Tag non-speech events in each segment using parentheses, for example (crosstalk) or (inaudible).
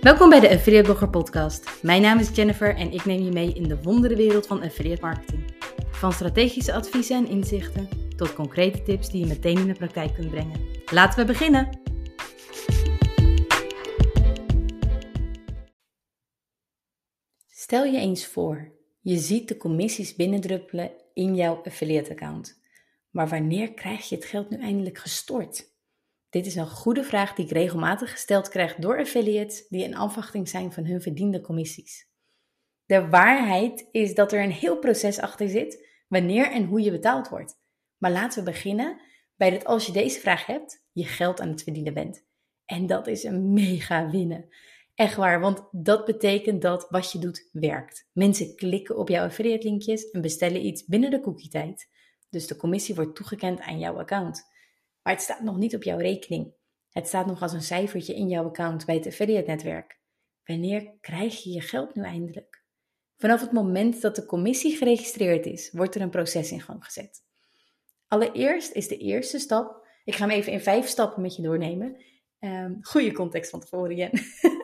Welkom bij de Affiliate Blogger Podcast. Mijn naam is Jennifer en ik neem je mee in de wonderenwereld van affiliate marketing. Van strategische adviezen en inzichten tot concrete tips die je meteen in de praktijk kunt brengen. Laten we beginnen! Stel je eens voor, je ziet de commissies binnendruppelen in jouw affiliate account. Maar wanneer krijg je het geld nu eindelijk gestort? Dit is een goede vraag die ik regelmatig gesteld krijg door affiliates die in afwachting zijn van hun verdiende commissies. De waarheid is dat er een heel proces achter zit wanneer en hoe je betaald wordt. Maar laten we beginnen bij dat als je deze vraag hebt, je geld aan het verdienen bent. En dat is een mega winnen. Echt waar, want dat betekent dat wat je doet werkt. Mensen klikken op jouw affiliate linkjes en bestellen iets binnen de cookie tijd. Dus de commissie wordt toegekend aan jouw account. Maar het staat nog niet op jouw rekening. Het staat nog als een cijfertje in jouw account bij het affiliate netwerk. Wanneer krijg je je geld nu eindelijk? Vanaf het moment dat de commissie geregistreerd is, wordt er een proces in gang gezet. Allereerst is de eerste stap, ik ga hem even in vijf stappen met je doornemen. Um, goede context van tevoren, Jen.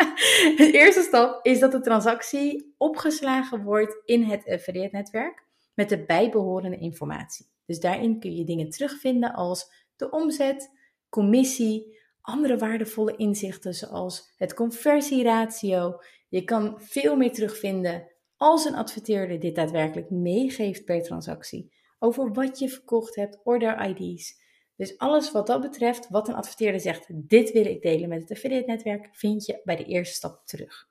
(laughs) de eerste stap is dat de transactie opgeslagen wordt in het affiliate netwerk met de bijbehorende informatie. Dus daarin kun je dingen terugvinden als de omzet, commissie, andere waardevolle inzichten zoals het conversieratio. Je kan veel meer terugvinden als een adverteerder dit daadwerkelijk meegeeft per transactie. Over wat je verkocht hebt, order ID's. Dus alles wat dat betreft, wat een adverteerder zegt, dit wil ik delen met het affiliate netwerk, vind je bij de eerste stap terug.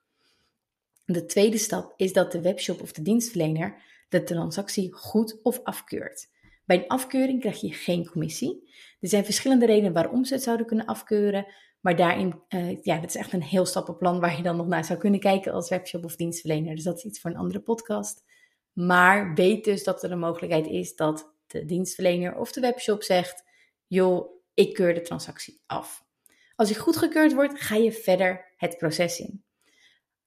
De tweede stap is dat de webshop of de dienstverlener de transactie goed of afkeurt. Bij een afkeuring krijg je geen commissie. Er zijn verschillende redenen waarom ze het zouden kunnen afkeuren. Maar daarin, uh, ja, dat is echt een heel stappenplan waar je dan nog naar zou kunnen kijken als webshop of dienstverlener. Dus dat is iets voor een andere podcast. Maar weet dus dat er een mogelijkheid is dat de dienstverlener of de webshop zegt: joh, ik keur de transactie af. Als die goedgekeurd wordt, ga je verder het proces in.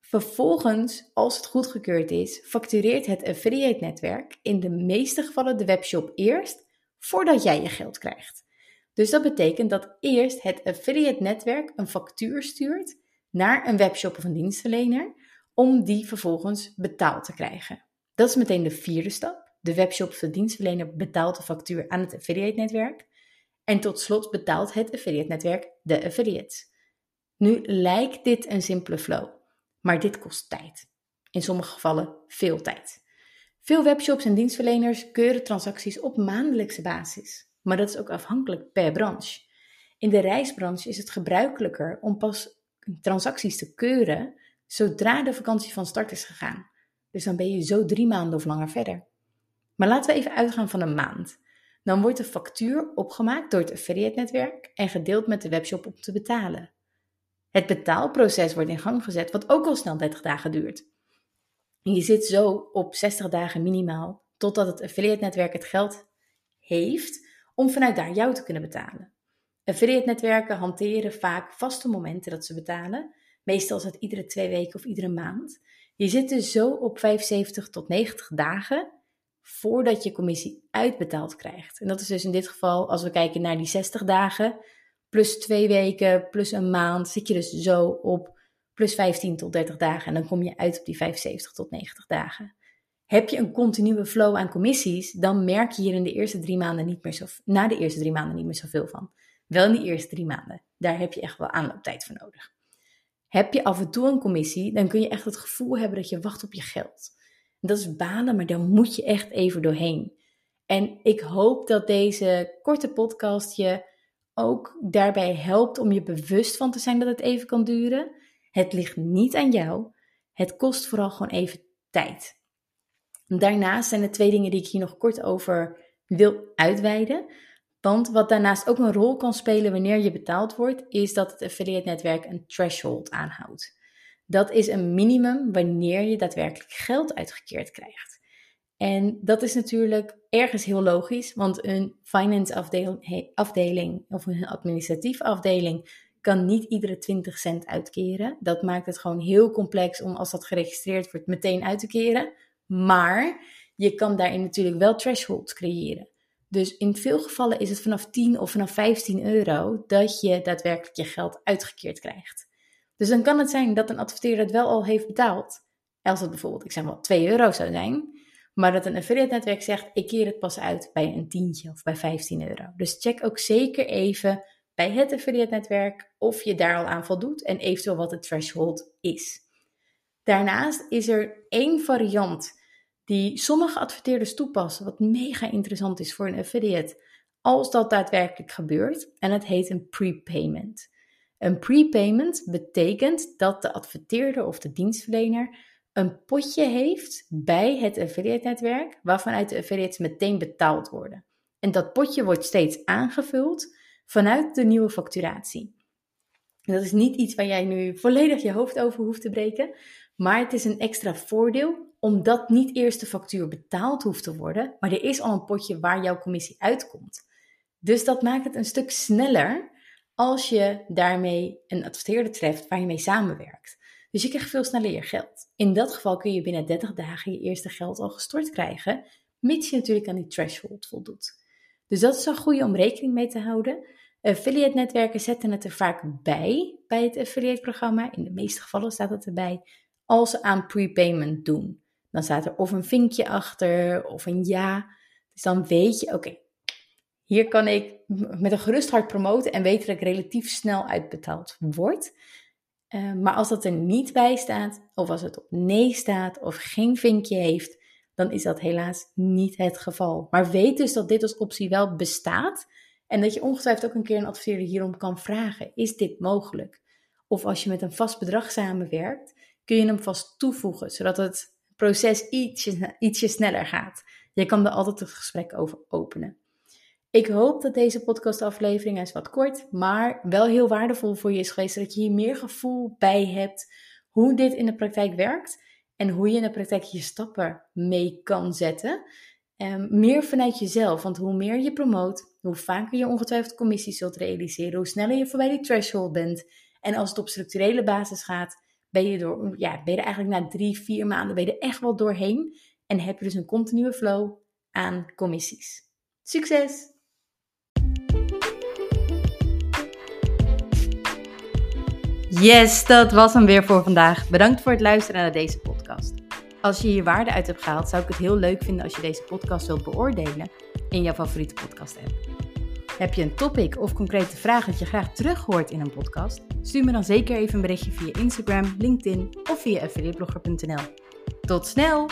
Vervolgens, als het goedgekeurd is, factureert het affiliate netwerk in de meeste gevallen de webshop eerst voordat jij je geld krijgt. Dus dat betekent dat eerst het affiliate netwerk een factuur stuurt naar een webshop of een dienstverlener om die vervolgens betaald te krijgen. Dat is meteen de vierde stap. De webshop of de dienstverlener betaalt de factuur aan het affiliate netwerk. En tot slot betaalt het affiliate netwerk de affiliates. Nu lijkt dit een simpele flow. Maar dit kost tijd. In sommige gevallen veel tijd. Veel webshops en dienstverleners keuren transacties op maandelijkse basis, maar dat is ook afhankelijk per branche. In de reisbranche is het gebruikelijker om pas transacties te keuren zodra de vakantie van start is gegaan. Dus dan ben je zo drie maanden of langer verder. Maar laten we even uitgaan van een maand. Dan wordt de factuur opgemaakt door het affiliate netwerk en gedeeld met de webshop om te betalen. Het betaalproces wordt in gang gezet, wat ook al snel 30 dagen duurt. Je zit zo op 60 dagen minimaal, totdat het affiliate netwerk het geld heeft om vanuit daar jou te kunnen betalen. Affiliate netwerken hanteren vaak vaste momenten dat ze betalen. Meestal is het iedere twee weken of iedere maand. Je zit dus zo op 75 tot 90 dagen voordat je commissie uitbetaald krijgt. En dat is dus in dit geval, als we kijken naar die 60 dagen, plus twee weken, plus een maand, zit je dus zo op plus 15 tot 30 dagen. En dan kom je uit op die 75 tot 90 dagen. Heb je een continue flow aan commissies, dan merk je hier in de eerste drie maanden niet meer zo, na de eerste drie maanden niet meer zoveel van. Wel in de eerste drie maanden. Daar heb je echt wel aanlooptijd voor nodig. Heb je af en toe een commissie, dan kun je echt het gevoel hebben dat je wacht op je geld. dat is balen, maar daar moet je echt even doorheen. En ik hoop dat deze korte podcast je ook daarbij helpt om je bewust van te zijn dat het even kan duren. Het ligt niet aan jou. Het kost vooral gewoon even tijd. Daarnaast zijn er twee dingen die ik hier nog kort over wil uitweiden. Want wat daarnaast ook een rol kan spelen wanneer je betaald wordt, is dat het affiliate netwerk een threshold aanhoudt. Dat is een minimum wanneer je daadwerkelijk geld uitgekeerd krijgt. En dat is natuurlijk ergens heel logisch, want een finance afdeling, of een administratief afdeling kan niet iedere 20 cent uitkeren. Dat maakt het gewoon heel complex om als dat geregistreerd wordt meteen uit te keren. Maar je kan daarin natuurlijk wel thresholds creëren. Dus in veel gevallen is het vanaf 10 of vanaf 15 euro dat je daadwerkelijk je geld uitgekeerd krijgt. Dus dan kan het zijn dat een adverteerder het wel al heeft betaald. Als het bijvoorbeeld, ik zeg maar, 2 euro zou zijn. Maar dat een affiliate netwerk zegt, ik keer het pas uit bij een tientje of bij 15 euro. Dus check ook zeker even bij het affiliate netwerk of je daar al aan voldoet en eventueel wat het threshold is. Daarnaast is er één variant die sommige adverteerders toepassen, wat mega interessant is voor een affiliate, als dat daadwerkelijk gebeurt. En het heet een prepayment. Een prepayment betekent dat de adverteerder of de dienstverlener een potje heeft bij het affiliate netwerk, waarvanuit de affiliates meteen betaald worden. En dat potje wordt steeds aangevuld vanuit de nieuwe facturatie. dat is niet iets waar jij nu volledig je hoofd over hoeft te breken, maar het is een extra voordeel omdat niet eerst de factuur betaald hoeft te worden, maar er is al een potje waar jouw commissie uitkomt. Dus dat maakt het een stuk sneller als je daarmee een adverteerder treft waar je mee samenwerkt. Dus je krijgt veel sneller je geld. In dat geval kun je binnen 30 dagen je eerste geld al gestort krijgen, mits je natuurlijk aan die threshold voldoet. Dus dat is een goede om rekening mee te houden. Affiliate netwerken zetten het er vaak bij bij het affiliate programma. In de meeste gevallen staat het erbij als ze aan prepayment doen. Dan staat er of een vinkje achter of een ja. Dus dan weet je, oké, hier kan ik met een gerust hart promoten en weten dat ik relatief snel uitbetaald word. Uh, maar als dat er niet bij staat, of als het op nee staat, of geen vinkje heeft, dan is dat helaas niet het geval. Maar weet dus dat dit als optie wel bestaat en dat je ongetwijfeld ook een keer een adverteerder hierom kan vragen: is dit mogelijk? Of als je met een vast bedrag samenwerkt, kun je hem vast toevoegen, zodat het proces ietsje, ietsje sneller gaat. Je kan er altijd het gesprek over openen. Ik hoop dat deze podcastaflevering is wat kort, maar wel heel waardevol voor je is geweest. Dat je hier meer gevoel bij hebt hoe dit in de praktijk werkt en hoe je in de praktijk je stappen mee kan zetten. Um, meer vanuit jezelf, want hoe meer je promoot, hoe vaker je ongetwijfeld commissies zult realiseren, hoe sneller je voorbij die threshold bent. En als het op structurele basis gaat, ben je, door, ja, ben je eigenlijk na drie, vier maanden ben je echt wel doorheen. En heb je dus een continue flow aan commissies. Succes! Yes, dat was hem weer voor vandaag. Bedankt voor het luisteren naar deze podcast. Als je hier waarde uit hebt gehaald, zou ik het heel leuk vinden als je deze podcast wilt beoordelen in jouw favoriete podcast app. Heb je een topic of concrete vraag dat je graag terug hoort in een podcast? Stuur me dan zeker even een berichtje via Instagram, LinkedIn of via affiliateblogger.nl. Tot snel!